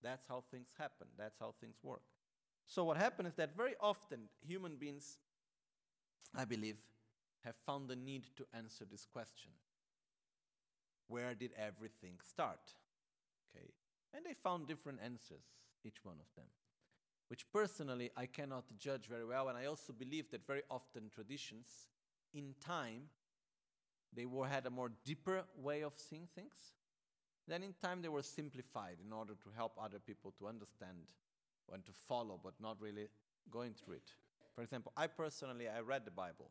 That's how things happen. That's how things work. So what happens is that very often human beings, I believe, have found the need to answer this question. Where did everything start? Okay. And they found different answers, each one of them, which personally I cannot judge very well. And I also believe that very often traditions, in time, they were, had a more deeper way of seeing things. Then in time they were simplified in order to help other people to understand and to follow, but not really going through it. For example, I personally I read the Bible,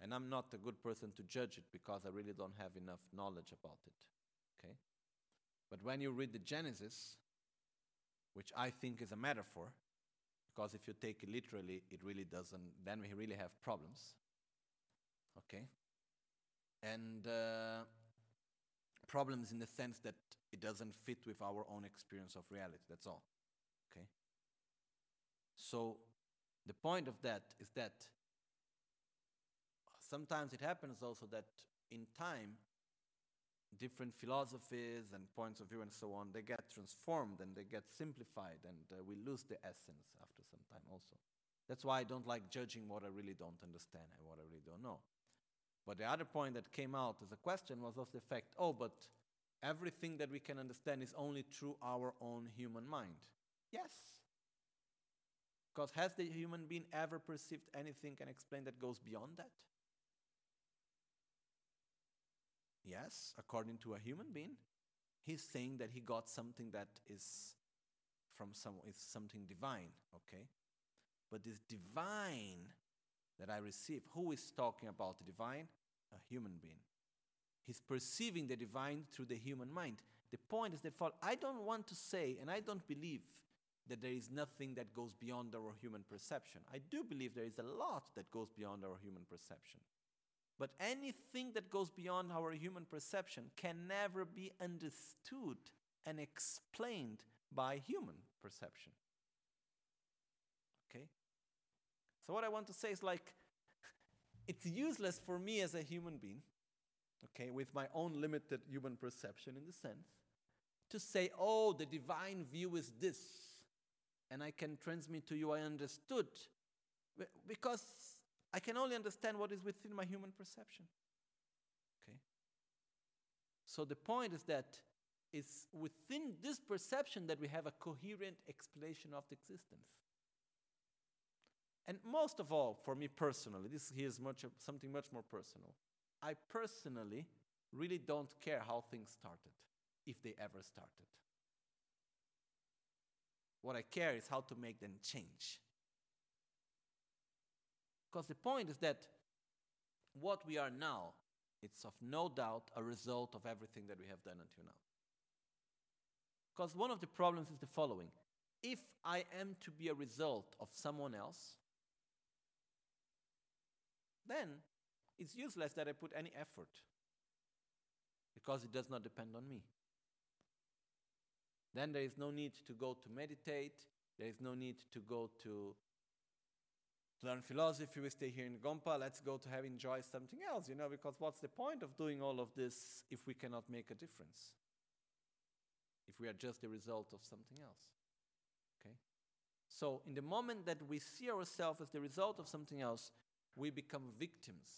and I'm not a good person to judge it because I really don't have enough knowledge about it. Okay? But when you read the Genesis, which I think is a metaphor, because if you take it literally, it really doesn't, then we really have problems. Okay? And uh, problems in the sense that it doesn't fit with our own experience of reality, that's all. Okay? So, the point of that is that sometimes it happens also that in time, different philosophies and points of view and so on, they get transformed and they get simplified and uh, we lose the essence after some time also. That's why I don't like judging what I really don't understand and what I really don't know. But the other point that came out as a question was of the fact oh, but everything that we can understand is only through our own human mind. Yes. Because has the human being ever perceived anything and explained that goes beyond that? Yes, according to a human being, he's saying that he got something that is from some is something divine, okay? But this divine that I receive, who is talking about the divine? A human being. He's perceiving the divine through the human mind. The point is that for I don't want to say, and I don't believe that there is nothing that goes beyond our human perception. I do believe there is a lot that goes beyond our human perception. But anything that goes beyond our human perception can never be understood and explained by human perception. Okay? So, what I want to say is like, it's useless for me as a human being, okay, with my own limited human perception in the sense, to say, oh, the divine view is this, and I can transmit to you I understood, because I can only understand what is within my human perception. Okay? So the point is that it's within this perception that we have a coherent explanation of the existence. And most of all, for me personally, this here is much something much more personal. I personally really don't care how things started, if they ever started. What I care is how to make them change. Because the point is that what we are now, it's of no doubt a result of everything that we have done until now. Because one of the problems is the following if I am to be a result of someone else, then it's useless that I put any effort because it does not depend on me. Then there is no need to go to meditate, there is no need to go to learn philosophy, we stay here in Gompa, let's go to have enjoy something else, you know, because what's the point of doing all of this if we cannot make a difference? If we are just the result of something else. Okay? So, in the moment that we see ourselves as the result of something else, we become victims.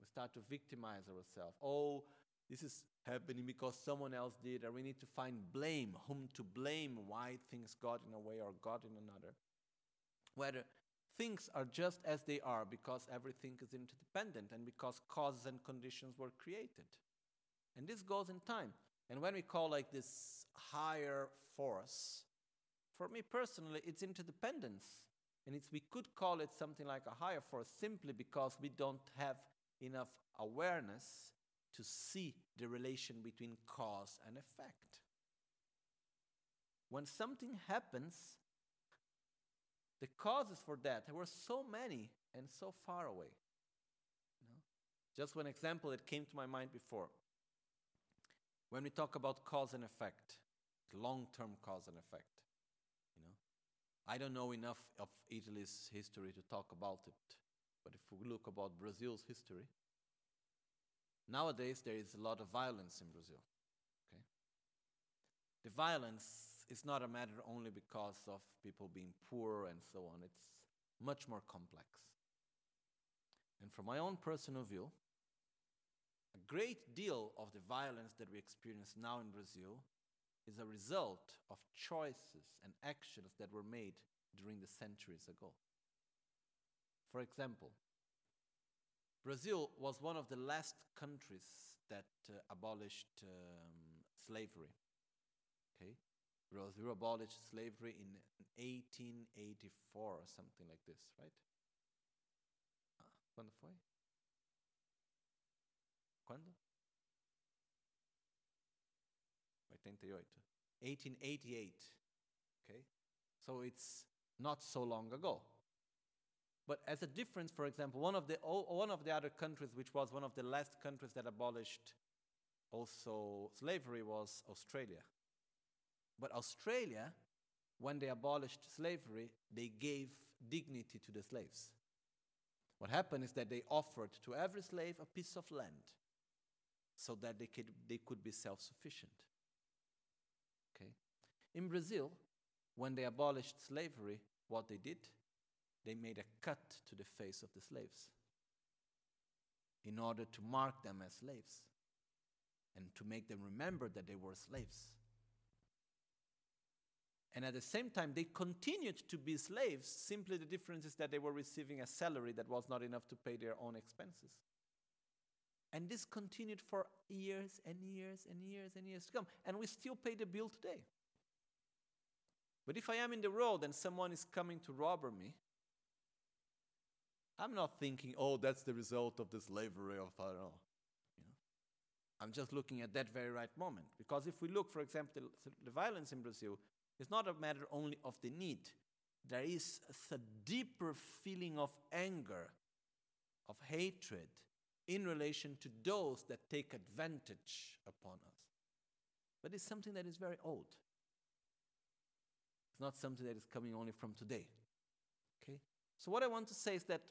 We start to victimize ourselves. Oh, this is happening because someone else did, or we need to find blame, whom to blame, why things got in a way or got in another. Whether things are just as they are because everything is interdependent and because causes and conditions were created. And this goes in time. And when we call like this higher force, for me personally, it's interdependence. And it's, we could call it something like a higher force simply because we don't have enough awareness to see the relation between cause and effect. When something happens, the causes for that there were so many and so far away. You know? Just one example that came to my mind before. When we talk about cause and effect, long term cause and effect, you know, I don't know enough of Italy's history to talk about it, but if we look about Brazil's history, Nowadays, there is a lot of violence in Brazil. Okay? The violence is not a matter only because of people being poor and so on, it's much more complex. And from my own personal view, a great deal of the violence that we experience now in Brazil is a result of choices and actions that were made during the centuries ago. For example, Brazil was one of the last countries that uh, abolished um, slavery. Okay, Brazil abolished slavery in 1884 or something like this, right? Ah, quando foi? Quando? 88. 1888. Okay, so it's not so long ago. But as a difference, for example, one of the one of the other countries, which was one of the last countries that abolished also slavery, was Australia. But Australia, when they abolished slavery, they gave dignity to the slaves. What happened is that they offered to every slave a piece of land so that they could, they could be self sufficient. Okay? In Brazil, when they abolished slavery, what they did, they made a cut to the face of the slaves in order to mark them as slaves and to make them remember that they were slaves. And at the same time, they continued to be slaves. Simply the difference is that they were receiving a salary that was not enough to pay their own expenses. And this continued for years and years and years and years to come. And we still pay the bill today. But if I am in the road and someone is coming to rob me, I'm not thinking, oh, that's the result of the slavery of Pharaoh. You know? I'm just looking at that very right moment. Because if we look, for example, the, the violence in Brazil, it's not a matter only of the need. There is a deeper feeling of anger, of hatred in relation to those that take advantage upon us. But it's something that is very old. It's not something that is coming only from today. Okay? So, what I want to say is that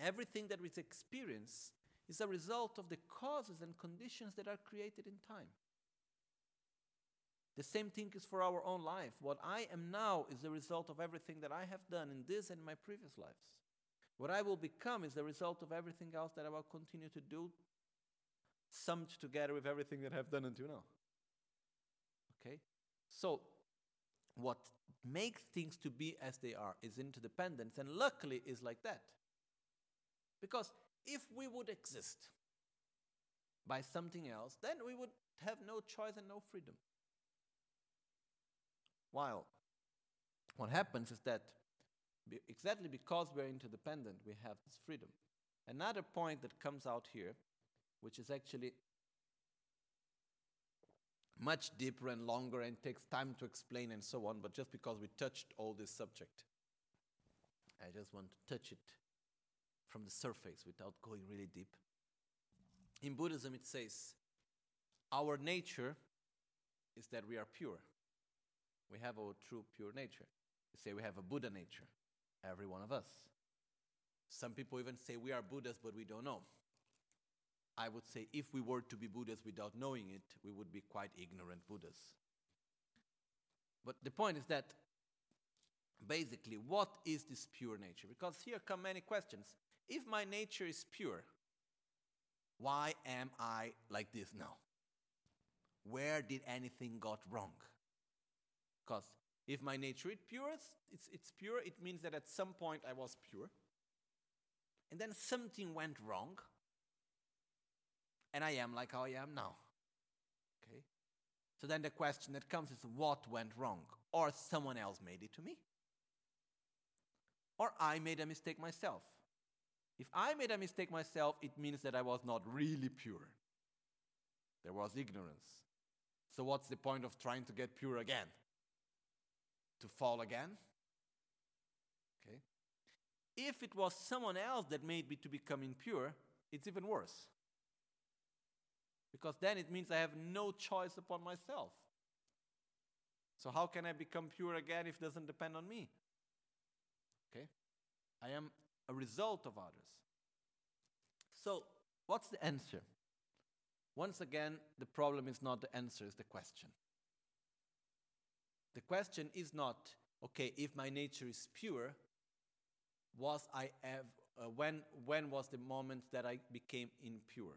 everything that we experience is a result of the causes and conditions that are created in time. The same thing is for our own life. What I am now is the result of everything that I have done in this and my previous lives. What I will become is the result of everything else that I will continue to do, summed together with everything that I have done until now. Okay? So, what makes things to be as they are is interdependence, and luckily is like that. Because if we would exist by something else, then we would have no choice and no freedom. While what happens is that be exactly because we're interdependent, we have this freedom. Another point that comes out here, which is actually much deeper and longer and takes time to explain and so on, but just because we touched all this subject, I just want to touch it from the surface without going really deep. In Buddhism, it says, Our nature is that we are pure. We have our true pure nature. We say we have a Buddha nature, every one of us. Some people even say we are Buddhas, but we don't know. I would say if we were to be Buddhas without knowing it, we would be quite ignorant Buddhas. But the point is that basically, what is this pure nature? Because here come many questions. If my nature is pure, why am I like this now? Where did anything got wrong? Because if my nature is pure, it's, it's pure, it means that at some point I was pure. And then something went wrong. And I am like how I am now. Okay? So then the question that comes is what went wrong? Or someone else made it to me? Or I made a mistake myself? If I made a mistake myself, it means that I was not really pure. There was ignorance. So, what's the point of trying to get pure again? To fall again? Okay. If it was someone else that made me to become impure, it's even worse. Because then it means I have no choice upon myself. So, how can I become pure again if it doesn't depend on me? Okay? I am a result of others. So, what's the answer? Once again, the problem is not the answer, it's the question. The question is not, okay, if my nature is pure, was I ever, uh, when, when was the moment that I became impure?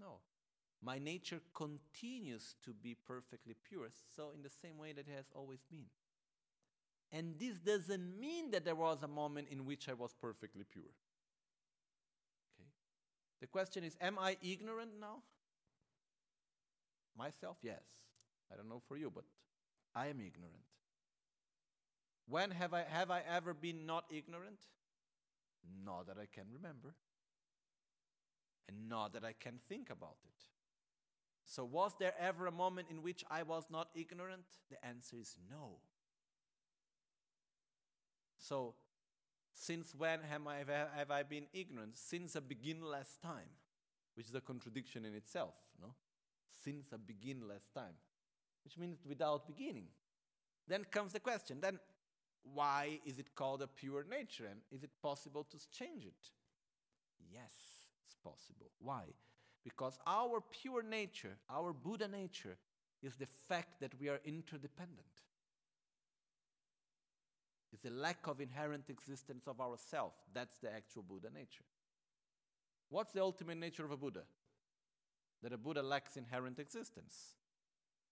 No. My nature continues to be perfectly pure, so in the same way that it has always been. And this doesn't mean that there was a moment in which I was perfectly pure. Okay? The question is Am I ignorant now? Myself, yes. I don't know for you, but I am ignorant. When have I, have I ever been not ignorant? Not that I can remember. And not that I can think about it. So, was there ever a moment in which I was not ignorant? The answer is no. So, since when have I, have I been ignorant? Since a beginless time, which is a contradiction in itself, no? Since a beginless time, which means without beginning. Then comes the question then, why is it called a pure nature? And is it possible to change it? Yes, it's possible. Why? Because our pure nature, our Buddha nature, is the fact that we are interdependent It's the lack of inherent existence of ourself. That's the actual Buddha nature. What's the ultimate nature of a Buddha? That a Buddha lacks inherent existence.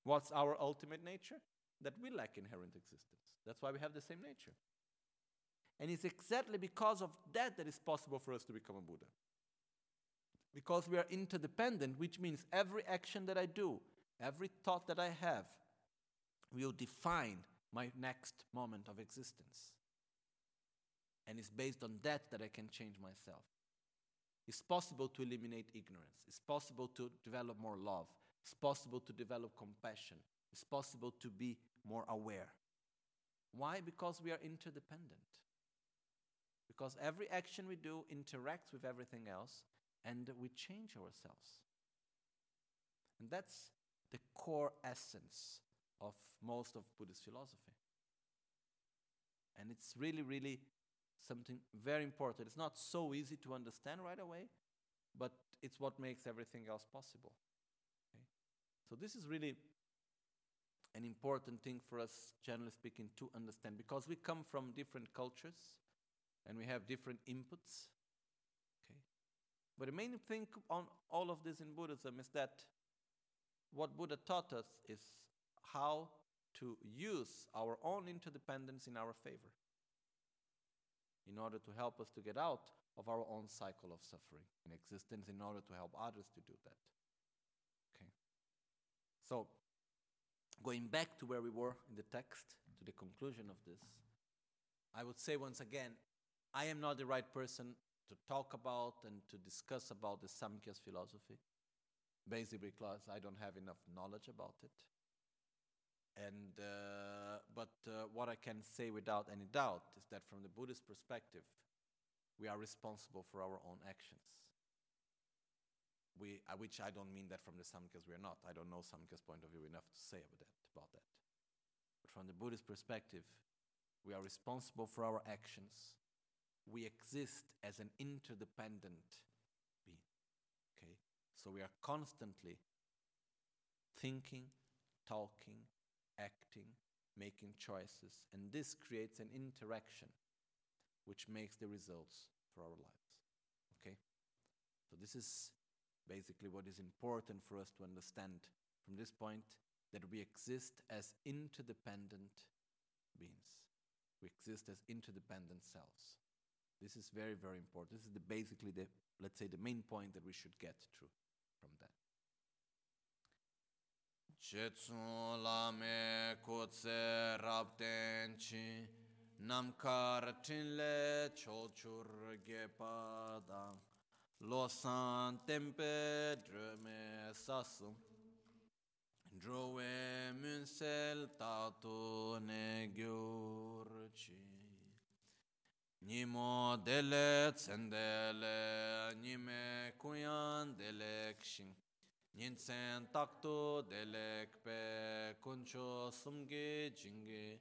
What's our ultimate nature? That we lack inherent existence. That's why we have the same nature. And it's exactly because of that that it's possible for us to become a Buddha. Because we are interdependent, which means every action that I do, every thought that I have, will define my next moment of existence. And it's based on that that I can change myself. It's possible to eliminate ignorance. It's possible to develop more love. It's possible to develop compassion. It's possible to be more aware. Why? Because we are interdependent. Because every action we do interacts with everything else and we change ourselves. And that's the core essence of most of Buddhist philosophy. And it's really, really something very important. It's not so easy to understand right away, but it's what makes everything else possible. So, this is really an important thing for us, generally speaking, to understand because we come from different cultures and we have different inputs. Okay? But the main thing on all of this in Buddhism is that what Buddha taught us is how to use our own interdependence in our favor in order to help us to get out of our own cycle of suffering in existence in order to help others to do that. So, going back to where we were in the text, to the conclusion of this, I would say once again, I am not the right person to talk about and to discuss about the Samkhya's philosophy, basically because I don't have enough knowledge about it. And uh, but uh, what I can say without any doubt is that from the Buddhist perspective, we are responsible for our own actions. We, uh, which I don't mean that from the Samkhya's we are not. I don't know Samkhya's point of view enough to say about that, about that. But from the Buddhist perspective, we are responsible for our actions. We exist as an interdependent being. Okay? So we are constantly thinking, talking, acting, making choices, and this creates an interaction which makes the results for our lives. Okay? So, this is basically what is important for us to understand from this point that we exist as interdependent beings. We exist as interdependent selves. This is very, very important. This is the, basically the, let's say, the main point that we should get through from that. Lame rabdenchi namkar tinle chochur losan tempe dröme sasum drowe munsel tatu ne gyurchi Nimo dele tsendele nime kuyan dele kshin. Nyinsen takto delek pe kuncho sumge jinge